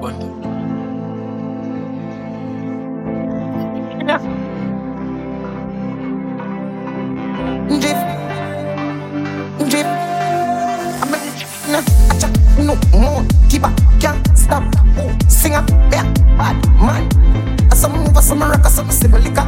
bando. Drip, drip. I'm a no, more. Keep can't stop. Yeah, man. I move, I rock, sip a liquor.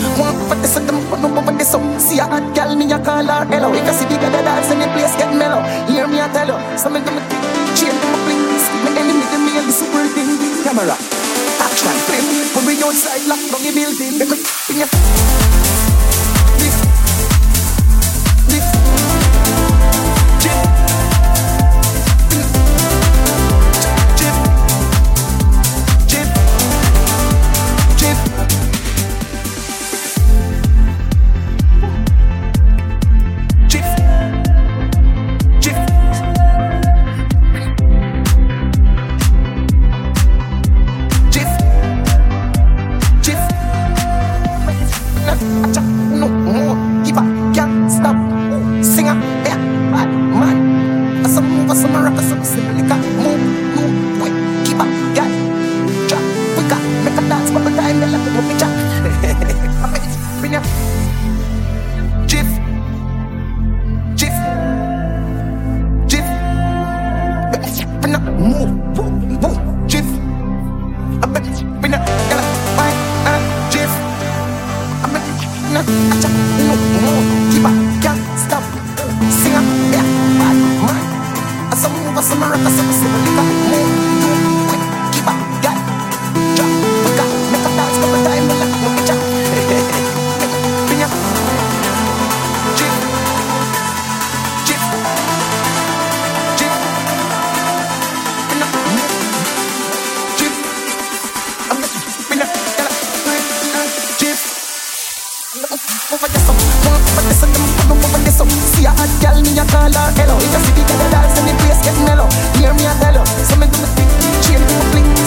Over the song, one over the song, one the song. See a hot girl, me a call her hello. You can see the girl dance and the place get mellow. Hear me a tell you, some of them a change a please. My enemy them me a the super thing. Camera, action, flame. When we outside, lock down the building. Let me bring it. No more. Give up, can't stop. Oh, Singer, yeah, bad man. I move, rock, as I sip, liquor. Move, move, quick, keep up, yeah. No, acha, no more. Up, can't stop. Up, yeah, man. Rock, as I Over the song, one over the song, them over the song. See a hot girl, me a hello. If you see the girl dance and the place get mellow, hear me a tell you. So me do me thing, change my please.